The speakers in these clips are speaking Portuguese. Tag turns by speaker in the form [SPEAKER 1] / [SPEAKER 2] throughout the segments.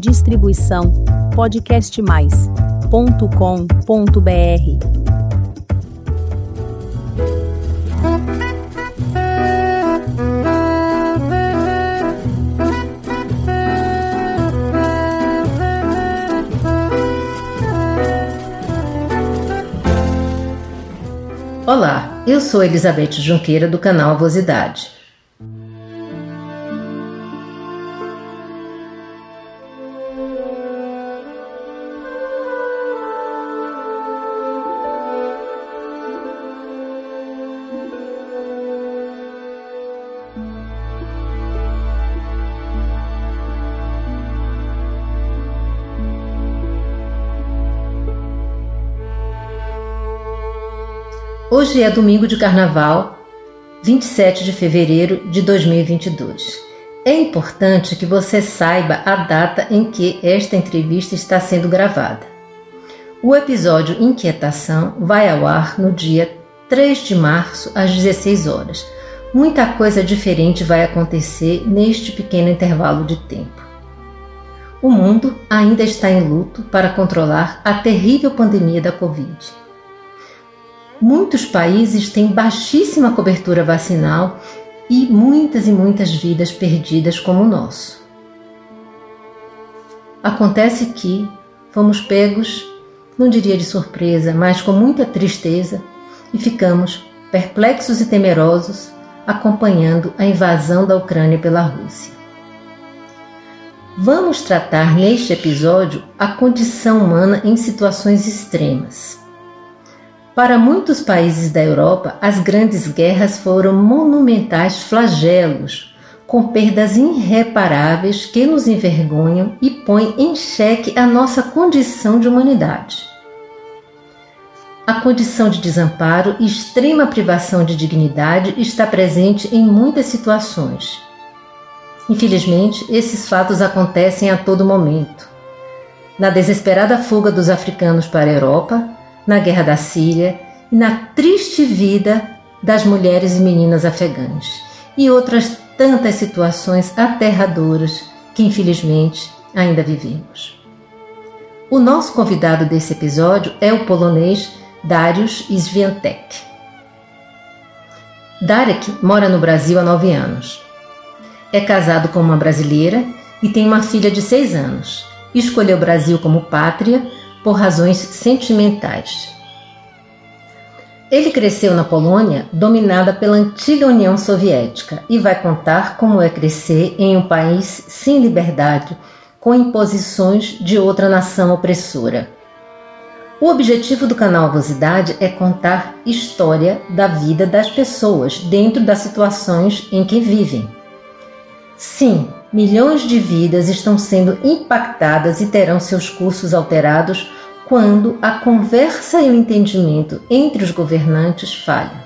[SPEAKER 1] Distribuição podcastmais.com.br.
[SPEAKER 2] Olá, eu sou Elizabeth Junqueira do canal Avosidade. Hoje é domingo de carnaval, 27 de fevereiro de 2022. É importante que você saiba a data em que esta entrevista está sendo gravada. O episódio Inquietação vai ao ar no dia 3 de março às 16 horas. Muita coisa diferente vai acontecer neste pequeno intervalo de tempo. O mundo ainda está em luto para controlar a terrível pandemia da Covid. Muitos países têm baixíssima cobertura vacinal e muitas e muitas vidas perdidas como o nosso. Acontece que fomos pegos, não diria de surpresa, mas com muita tristeza e ficamos perplexos e temerosos acompanhando a invasão da Ucrânia pela Rússia. Vamos tratar neste episódio a condição humana em situações extremas. Para muitos países da Europa, as grandes guerras foram monumentais flagelos, com perdas irreparáveis que nos envergonham e põem em xeque a nossa condição de humanidade. A condição de desamparo e extrema privação de dignidade está presente em muitas situações. Infelizmente, esses fatos acontecem a todo momento. Na desesperada fuga dos africanos para a Europa, na guerra da Síria e na triste vida das mulheres e meninas afegãs, e outras tantas situações aterradoras que infelizmente ainda vivemos. O nosso convidado desse episódio é o polonês Dariusz Swiatek. Darek mora no Brasil há nove anos. É casado com uma brasileira e tem uma filha de seis anos. Escolheu o Brasil como pátria por razões sentimentais. Ele cresceu na Polônia, dominada pela antiga União Soviética, e vai contar como é crescer em um país sem liberdade, com imposições de outra nação opressora. O objetivo do canal Avosidade é contar história da vida das pessoas dentro das situações em que vivem. Sim, milhões de vidas estão sendo impactadas e terão seus cursos alterados quando a conversa e o entendimento entre os governantes falham.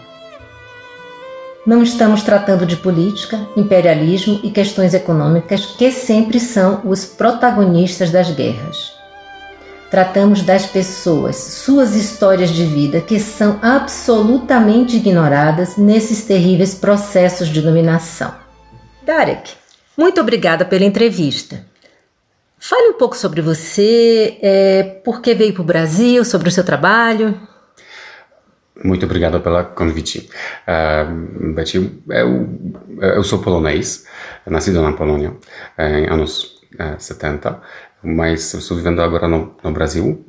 [SPEAKER 2] Não estamos tratando de política, imperialismo e questões econômicas que sempre são os protagonistas das guerras. Tratamos das pessoas, suas histórias de vida que são absolutamente ignoradas nesses terríveis processos de dominação. Darek, muito obrigada pela entrevista. Fale um pouco sobre você, é, por que veio para o Brasil, sobre o seu trabalho.
[SPEAKER 3] Muito obrigado pela convite. Uh, eu, eu sou polonês, nascido na Polônia em anos uh, 70, mas estou vivendo agora no, no Brasil.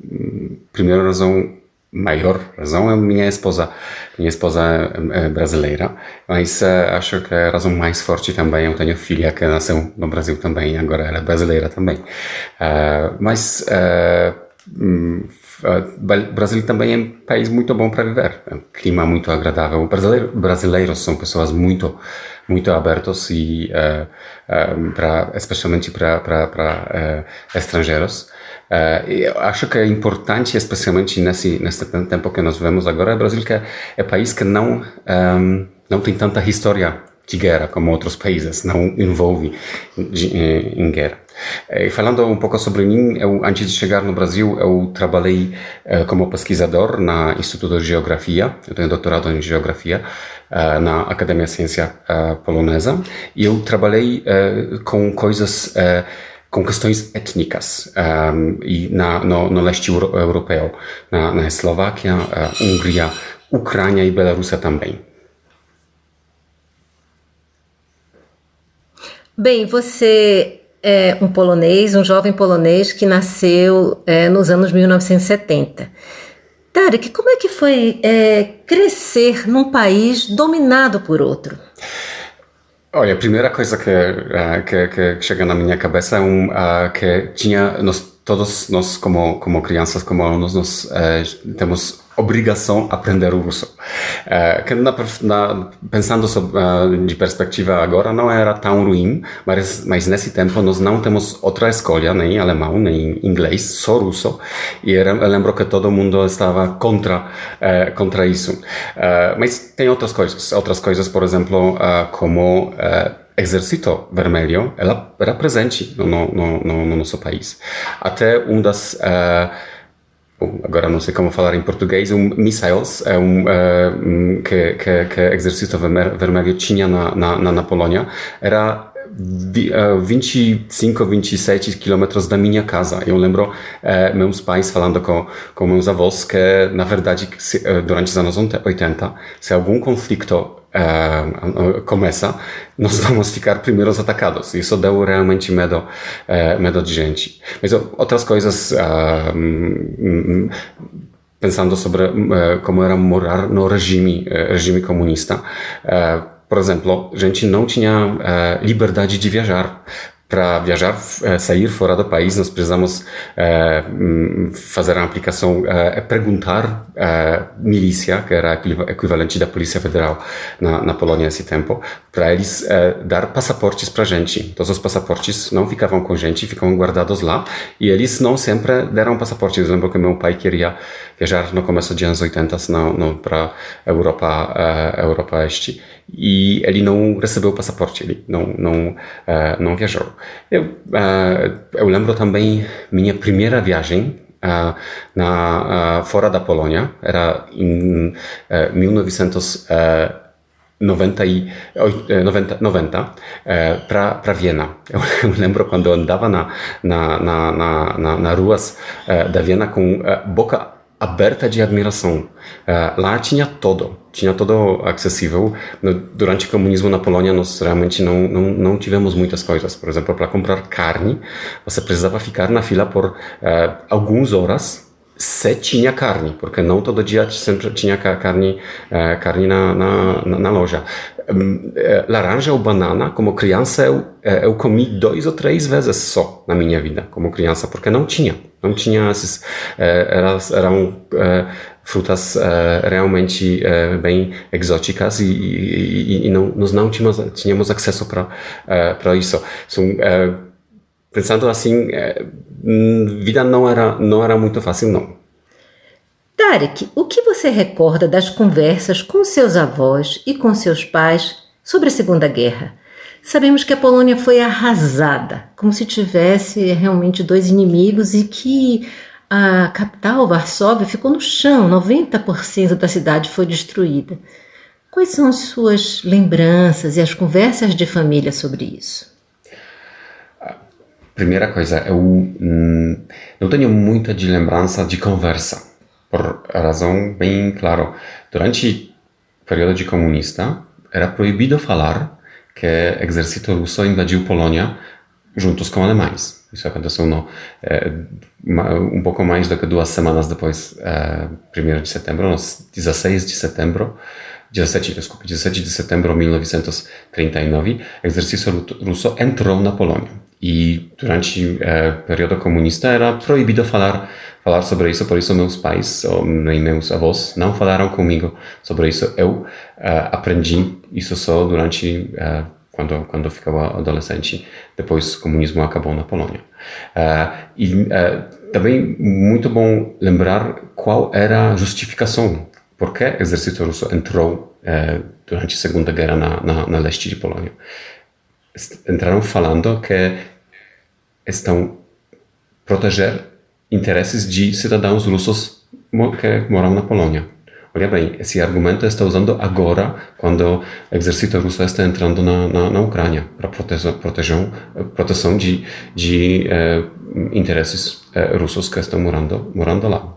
[SPEAKER 3] Primeira razão maior razão é minha esposa, minha esposa é brasileira, mas uh, acho que a razão mais forte também, eu tenho filha que nasceu no Brasil também, agora ela é brasileira também. Uh, mas uh, Brasil também é um país muito bom para viver, é um clima muito agradável. Brasileiro, brasileiros são pessoas muito muito abertos e uh, uh, especialmente para para estrangeiros. Uh, eu acho que é importante, especialmente nesse, nesse tempo que nós vemos agora, o Brasil que é, é país que não, um, não tem tanta história de guerra como outros países, não envolve de, em, guerra. E falando um pouco sobre mim, eu, antes de chegar no Brasil, eu trabalhei uh, como pesquisador na Instituto de Geografia, eu tenho doutorado em Geografia, uh, na Academia Ciência uh, Polonesa, e eu trabalhei com coisas com questões étnicas e na, no, no leste euro, europeu, na, na Eslováquia, Hungria, Ucrânia e Bielorrússia também.
[SPEAKER 2] Bem, você é um polonês, um jovem polonês que nasceu é, nos anos 1970. Tarek, como é que foi é, crescer num país dominado por outro?
[SPEAKER 3] Olha, a primeira coisa que, uh, que, que, chega na minha cabeça é um, uh, que tinha nós, todos nós como como crianças, como alunos, nós uh, temos obrigação aprender o russo. Que na, na, pensando sobre, uh, de perspectiva agora não era tão ruim, mas, mas nesse tempo nós não temos outra escolha, nem alemão, nem inglês, só russo. E eu lembro que todo mundo estava contra, uh, contra isso. mas tem outras coisas, outras coisas, por exemplo, como Exército Vermelho, ela era presente no, no, no, no nosso país. Até um das uh, agora não sei como falar em português, um missiles é um, uh, que, que, que Exército Vermelho tinha na, na, na Polônia, era 25, 27 quilômetros da minha casa. Eu lembro uh, meus pais falando com, com meus avós que, na verdade, se, durante os anos 80, se algum conflito uh, começa, nós vamos ficar primeiros atacados. Isso deu realmente medo, uh, medo de gente. Mas outras coisas, uh, pensando sobre como era morar no regime, regime comunista, por exemplo, a gente não tinha liberdade de viajar para viajar, eh, sair fora do país, nós precisamos uh, fazer a aplicação, uh, perguntar a uh, milícia, que era equivalente da Polícia Federal na, na Polônia nesse tempo, para eles dar passaportes para gente. Todos os passaportes não ficavam com gente, ficavam guardados lá, e eles não sempre deram passaportes. Eu lembro que meu pai queria viajar no começo dos anos 80 para a Europa, Europa Este, e ele não recebeu passaporte, ele não, não, não viajou. Eu, eu lembro também minha primeira viagem na, fora da Polônia, era em 1990 90, 90 para Viena. Eu, eu, lembro quando andava na, na, na, na, na ruas uh, da Viena com uh, boca aberta de admiração. Uh, lá tinha todo, tinha todo acessível. No, durante o comunismo na Polônia, nós realmente não, não, não tivemos muitas coisas. Por exemplo, para comprar carne, você precisava ficar na fila por uh, algumas horas se tinha carne, porque não todo dia sempre tinha carne, carne na, na, na, loja. Laranja ou banana, como criança, eu, eu comi dois ou três vezes só na minha vida, como criança, porque não tinha. Não tinha esses. Eram, eram frutas uh, realmente bem exóticas e, e, e, não, nós não tínhamos, tínhamos acesso para isso. São, pensando assim, vida não era não era muito fácil não.
[SPEAKER 2] Tarek, o que você recorda das conversas com seus avós e com seus pais sobre a Segunda Guerra? Sabemos que a Polônia foi arrasada, como se tivesse realmente dois inimigos e que a capital, Varsóvia, ficou no chão, 90% da cidade foi destruída. Quais são as suas lembranças e as conversas de família sobre isso?
[SPEAKER 3] Primeira coisa, eu hum, não tenho muita de lembrança de conversa, por razão bem clara. Durante o período de comunista, era proibido falar que exército russo invadiu Polônia juntos com alemães. Isso aconteceu no, é, um pouco mais do que duas semanas depois, é, 1 de setembro, no 16 de setembro, 17, desculpe, 17 de setembro de 1939, o exército russo entrou na Polônia. E durante é, período comunista era proibido falar falar sobre isso, por isso meus pais ou meus avós não falaram comigo sobre isso. Eu uh, aprendi isso só durante uh, quando quando ficava adolescente. Depois o comunismo acabou na Polônia. Uh, e também muito bom lembrar qual era a justificação por que o exército russo entrou durante a Segunda Guerra na, na, na leste de Polônia. Entraram falando que estão proteger interesses de cidadãos russos que moram na Polônia. Olha bem, esse argumento está usando agora, quando o exército russo está entrando na, na, na Ucrânia, para proteção, proteção, proteção de, de eh, interesses eh, russos que estão morando, morando lá.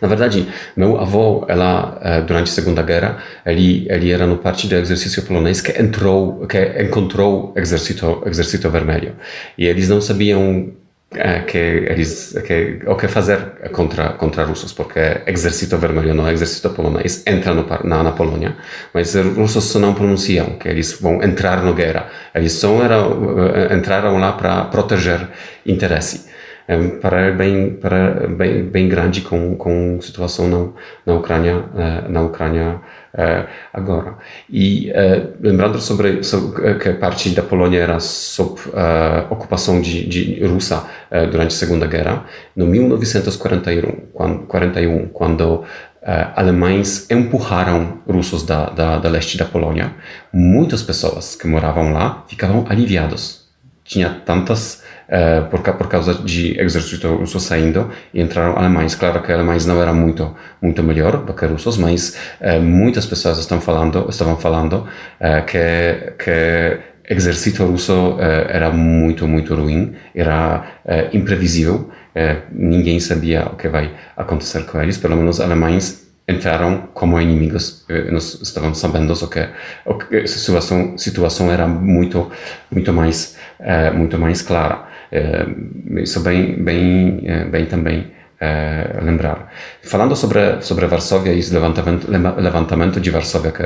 [SPEAKER 3] Na verdade, meu avô, ela eh, durante a Segunda Guerra, ele ele era no parte do exército polonês que entrou, que encontrou exército exército vermelho. E eles não sabiam é, que eles que, o que fazer contra contra russos porque exército vermelho não é exército polonês entra no, na, na Polônia mas os russos não pronunciam que eles vão entrar na guerra. Eles só eram, eh, entraram lá para proteger interesse. é um paralelo bem, para, bem, bem grande com, com a situação na, na Ucrânia, na Ucrânia agora. E lembrando sobre, sobre, que parte da Polônia era sob ocupação de, de russa durante a Segunda Guerra, no 1941, quando, 41, quando alemães empurraram russos da, da, da leste da Polônia, muitas pessoas que moravam lá ficavam aliviados. Tinha tantas uh, por, por causa de exército russo saindo e entraram alemães. Claro que alemães não eram muito muito melhor do que russos, mas uh, muitas pessoas estão falando estavam falando uh, que que exército russo era muito muito ruim, era imprevisível, ninguém sabia o que vai acontecer com eles. Pelo menos alemães entraram como inimigos. Nós estávamos sabendo que a situação, situação era muito muito mais muito mais clara. Eh, isso bem, bem, eh, bem também eh, lembrar. Falando sobre, sobre Varsóvia e o levantamento, levantamento de Varsóvia que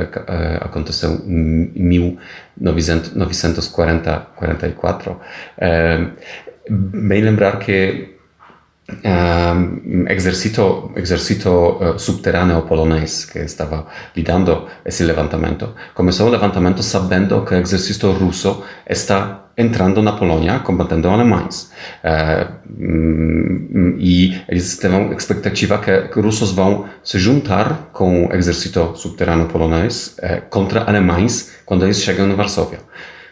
[SPEAKER 3] aconteceu em 1944, bem lembrar que um, exército, exército uh, subterrâneo polonês que estava lidando esse levantamento começou o levantamento sabendo que o exército russo está entrando na Polônia combatendo alemães uh, e eles têm expectativa que, que russos vão se juntar com o exército subterrâneo polonês uh, contra alemães quando eles chegam na Varsóvia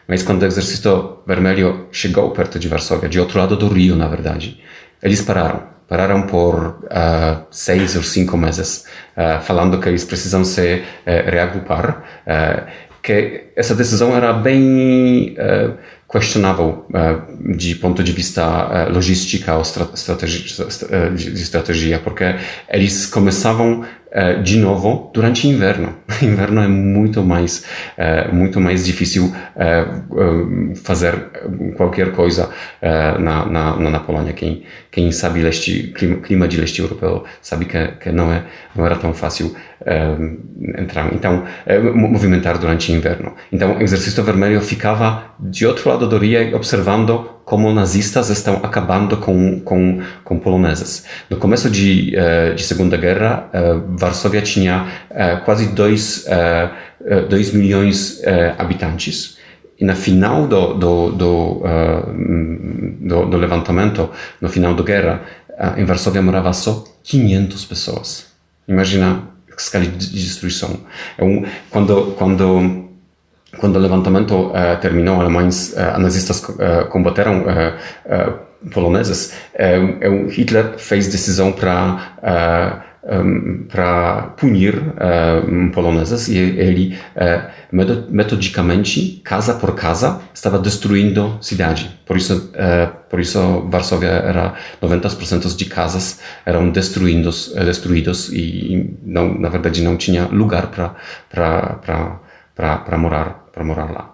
[SPEAKER 3] mas quando o exército vermelho chegou perto de Varsóvia de outro lado do rio na verdade eles pararam. Pararam por uh, seis ou cinco meses, uh, falando que eles precisam se uh, reagrupar, que essa decisão era bem questionável de ponto de vista logística ou estratégia, de estratégia, porque eles começavam uh, de novo durante inverno. inverno é muito mais uh, muito mais difícil uh, fazer qualquer coisa na, na, na Polônia. Quem quem sabe leste, clima, clima de leste europeu sabe que, que não é não era tão fácil entrar. Então movimentar durante inverno. Então o exército vermelho ficava de outro lado do rio observando como nazistas estão acabando com, com, com poloneses. No começo de, uh, de Segunda Guerra, uh, Varsóvia tinha uh, quase 2 dois, milhões de habitantes. E no final do, do, do, do, do, levantamento, no final da guerra, em Varsóvia morava só 500 pessoas. Imagina a escala de destruição. É quando, quando quando o levantamento uh, terminou, alemães, uh, nazistas uh, combateram poloneses, Hitler fez decisão para um, para punir um, poloneses e ele metodicamente, casa por casa, estava destruindo cidade. Por isso, por isso Varsóvia era 90% de casas eram destruídos, destruídos e não, na verdade não tinha lugar para para para morar para morar lá.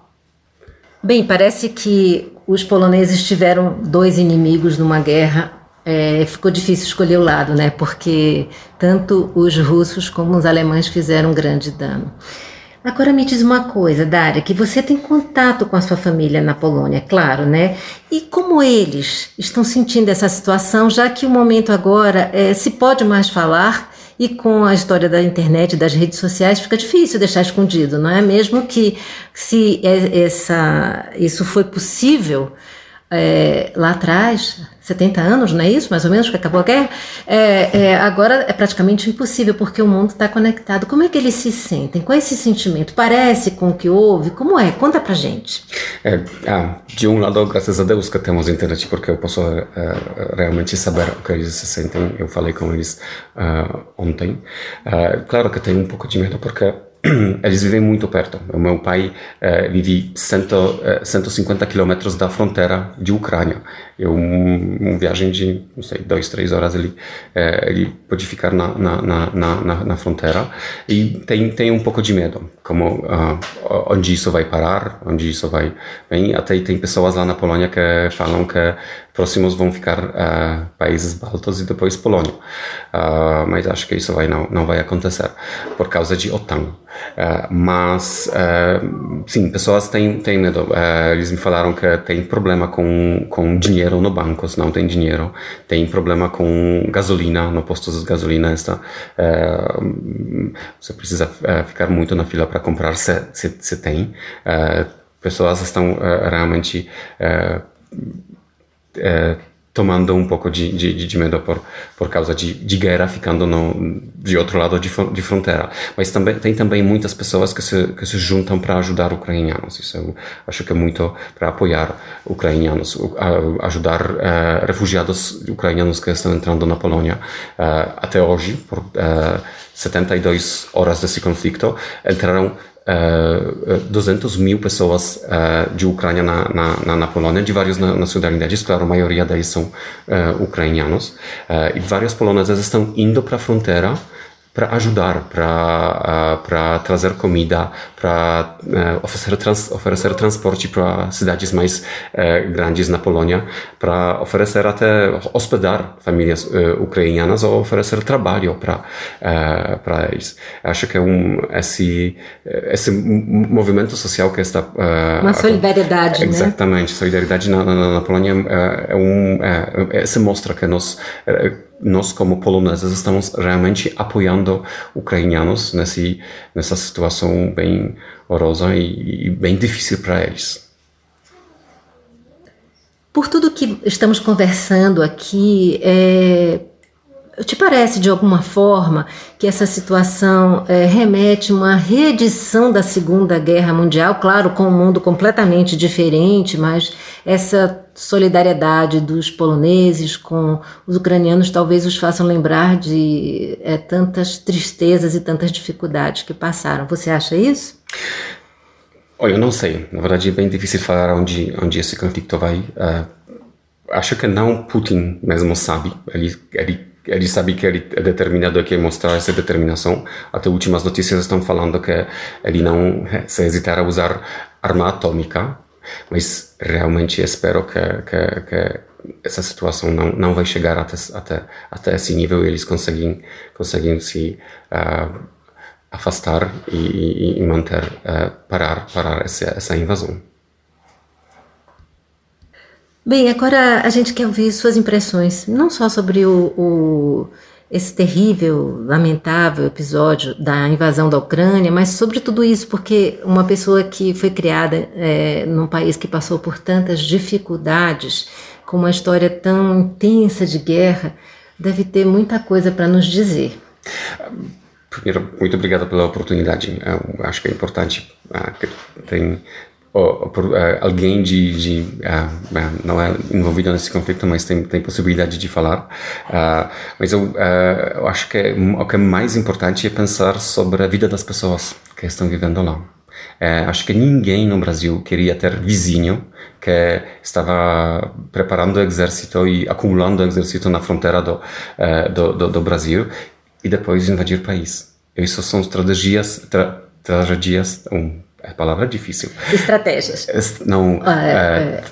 [SPEAKER 2] Bem, parece que os poloneses tiveram dois inimigos numa guerra. É, ficou difícil escolher o lado, né? Porque tanto os russos como os alemães fizeram grande dano. Agora me diz uma coisa, Dária, que você tem contato com a sua família na Polônia, claro, né? E como eles estão sentindo essa situação, já que o momento agora é, se pode mais falar e com a história da internet, das redes sociais, fica difícil deixar escondido, não é? Mesmo que se é, essa, isso foi possível, é, lá atrás, 70 anos, não é isso? Mais ou menos, que acabou a guerra. É, é, agora é praticamente impossível, porque o mundo está conectado. Como é que eles se sentem? Qual é esse sentimento? Parece com o que houve? Como é? Conta pra gente.
[SPEAKER 3] É, ah, de um lado, graças a Deus que temos internet, porque eu posso uh, realmente saber o que eles se sentem. Eu falei com eles uh, ontem. Uh, claro que tenho um pouco de medo, porque eles vivem muito perto. O meu pai eh, vive cento, eh, 150 quilômetros da fronteira de Ucrânia. É um, uma viagem de, não sei, dois, três horas ele, eh, ele pode ficar na, na, na, na, na fronteira. E tem, tem um pouco de medo, como uh, onde isso vai parar, onde isso vai... Bem, até tem pessoas lá na Polônia que falam que próximos vão ficar uh, países baltos e depois Polônia. Uh, mas acho que isso vai, não, não vai acontecer por causa de OTAN. Uh, mas, sim, pessoas têm, têm medo. eles me falaram que tem problema com, com dinheiro no banco, se não tem dinheiro. Tem problema com gasolina, no posto de gasolina. Está, você precisa ficar muito na fila para comprar se, se, se tem. pessoas estão realmente é, tomando um pouco de, de, de, medo por, por causa de, de guerra, ficando no, de outro lado de, de fronteira. Mas também, tem também muitas pessoas que se, que se juntam para ajudar ucranianos. Isso eu acho que é muito para apoiar ucranianos, ajudar uh, refugiados ucranianos que estão entrando na Polônia. Uh, até hoje, por uh, é, 72 horas desse conflito, entraram 200 mil pessoas uh, de Ucrânia na, na, na, Polônia, de várias nacionalidades, claro, a maioria deles são ucranianos, e vários poloneses estão indo para a fronteira para ajudar, para para trazer comida, para uh, oferecer trans, oferecer transporte para cidades mais uh, grandes na Polônia, para oferecer até hospedar famílias uh, ucranianas ou oferecer trabalho para para eles. Acho que é um esse esse movimento social que está
[SPEAKER 2] uma solidariedade,
[SPEAKER 3] exatamente,
[SPEAKER 2] né?
[SPEAKER 3] solidariedade na, na, na Polônia é um é, se mostra que nós nós como poloneses estamos realmente apoiando ucranianos nesse, nessa situação bem horrorosa e, e bem difícil para eles.
[SPEAKER 2] Por tudo que estamos conversando aqui, é, te parece de alguma forma que essa situação é, remete a uma reedição da Segunda Guerra Mundial, claro, com um mundo completamente diferente, mas essa solidariedade dos poloneses com os ucranianos talvez os façam lembrar de é, tantas tristezas e tantas dificuldades que passaram. Você acha isso?
[SPEAKER 3] Olha, eu não sei. Na verdade, é bem difícil falar onde, onde esse conflito vai. Uh, acho que não Putin mesmo sabe. Ele, ele ele sabe que ele é determinado a mostrar essa determinação. Até últimas notícias estão falando que ele não se hesitar a usar arma atômica, mas realmente espero que, que, que essa situação não, não vai chegar até, até, até esse nível e eles conseguem, conseguem se uh, afastar e, e manter, uh, parar, parar essa, essa invasão.
[SPEAKER 2] Bem, agora a gente quer ouvir suas impressões, não só sobre o, o, esse terrível, lamentável episódio da invasão da Ucrânia, mas sobre tudo isso, porque uma pessoa que foi criada é, num país que passou por tantas dificuldades, com uma história tão intensa de guerra, deve ter muita coisa para nos dizer.
[SPEAKER 3] Primeiro, muito obrigado pela oportunidade. Eu acho que é importante. Ah, tem ou, uh, alguém de, de uh, não é envolvido nesse conflito, mas tem, tem possibilidade de falar. Uh, mas eu, eu acho que o que é mais importante é pensar sobre a vida das pessoas que estão vivendo lá. acho que ninguém no Brasil queria ter vizinho que estava preparando o exército e acumulando o exército na fronteira do, do, do, do Brasil e depois invadir o país. Isso são strategias, tra, tragédias, um, a palavra é difícil.
[SPEAKER 2] Estratégias.
[SPEAKER 3] Não, ah, é,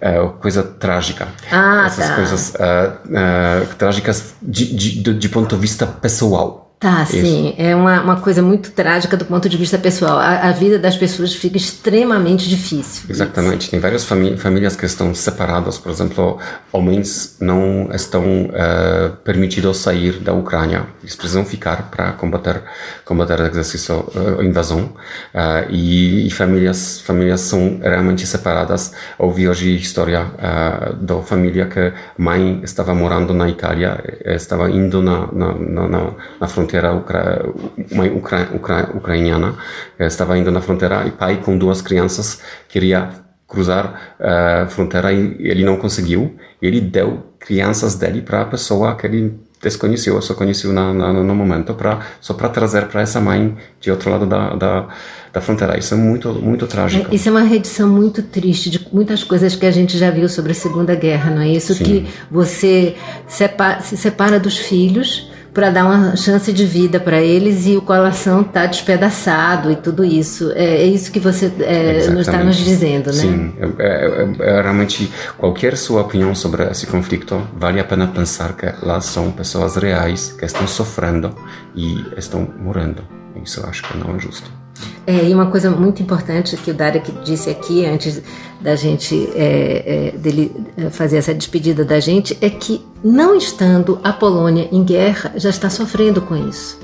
[SPEAKER 3] é, é, coisa trágica.
[SPEAKER 2] Ah,
[SPEAKER 3] Essas
[SPEAKER 2] tá.
[SPEAKER 3] coisas uh, uh, trágicas de, de, de ponto de vista pessoal.
[SPEAKER 2] Tá, Isso. sim. É uma, uma coisa muito trágica do ponto de vista pessoal. A, a vida das pessoas fica extremamente difícil.
[SPEAKER 3] Exatamente. Isso. Tem várias famílias que estão separadas. Por exemplo, homens não estão uh, permitidos sair da Ucrânia. Eles precisam ficar para combater combater exército uh, invasão. Uh, e, e, famílias famílias são realmente separadas. Ouvi hoje história uh, da família que mãe estava morando na Itália estava indo na na, na, na fronteira ucra, mãe ucra, ucra, ucraniana estava indo na fronteira e pai com duas crianças queria cruzar a fronteira e ele não conseguiu. Ele deu crianças dele para a pessoa que ele desconheceu, só conheceu na, na, no momento, pra, só para trazer para essa mãe de outro lado da, da, da fronteira. Isso é muito, muito trágico.
[SPEAKER 2] É, isso é uma redição muito triste de muitas coisas que a gente já viu sobre a Segunda Guerra, não é isso? Sim. Que você separa, se separa dos filhos para dar uma chance de vida para eles e o coração está despedaçado e tudo isso. É, é isso que você é, está nos dizendo, né?
[SPEAKER 3] Sim, é, é, é, realmente qualquer sua opinião sobre esse conflito vale a pena pensar que lá são pessoas reais que estão sofrendo e estão morrendo. Isso eu acho que não é justo.
[SPEAKER 2] É, e uma coisa muito importante que o Darek disse aqui, antes da gente, é, é, dele é, fazer essa despedida da gente, é que não estando a Polônia em guerra, já está sofrendo com isso.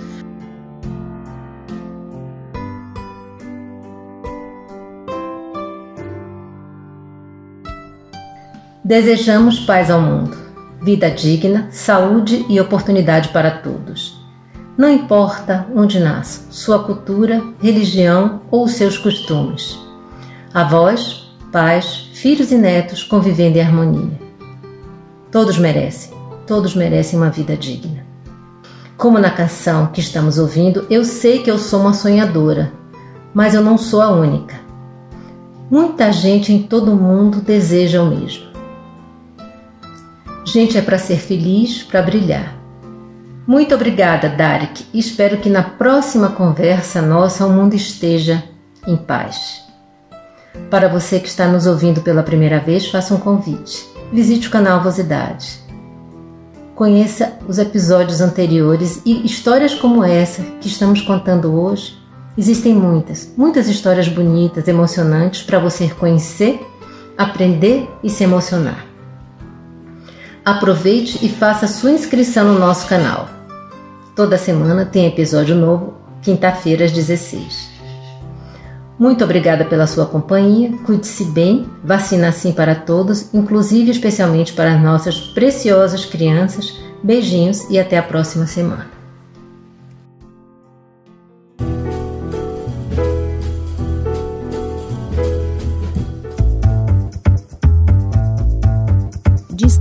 [SPEAKER 2] Desejamos paz ao mundo, vida digna, saúde e oportunidade para todos. Não importa onde nasça, sua cultura, religião ou seus costumes. Avós, pais, filhos e netos convivendo em harmonia. Todos merecem, todos merecem uma vida digna. Como na canção que estamos ouvindo, eu sei que eu sou uma sonhadora, mas eu não sou a única. Muita gente em todo o mundo deseja o mesmo. Gente é para ser feliz, para brilhar. Muito obrigada, Darek. Espero que na próxima conversa nossa o mundo esteja em paz. Para você que está nos ouvindo pela primeira vez, faça um convite. Visite o canal Vosidade. Conheça os episódios anteriores e histórias como essa que estamos contando hoje. Existem muitas, muitas histórias bonitas, emocionantes para você conhecer, aprender e se emocionar. Aproveite e faça sua inscrição no nosso canal. Toda semana tem episódio novo, quinta-feira às 16. Muito obrigada pela sua companhia. Cuide-se bem, vacina sim para todos, inclusive especialmente para as nossas preciosas crianças. Beijinhos e até a próxima semana.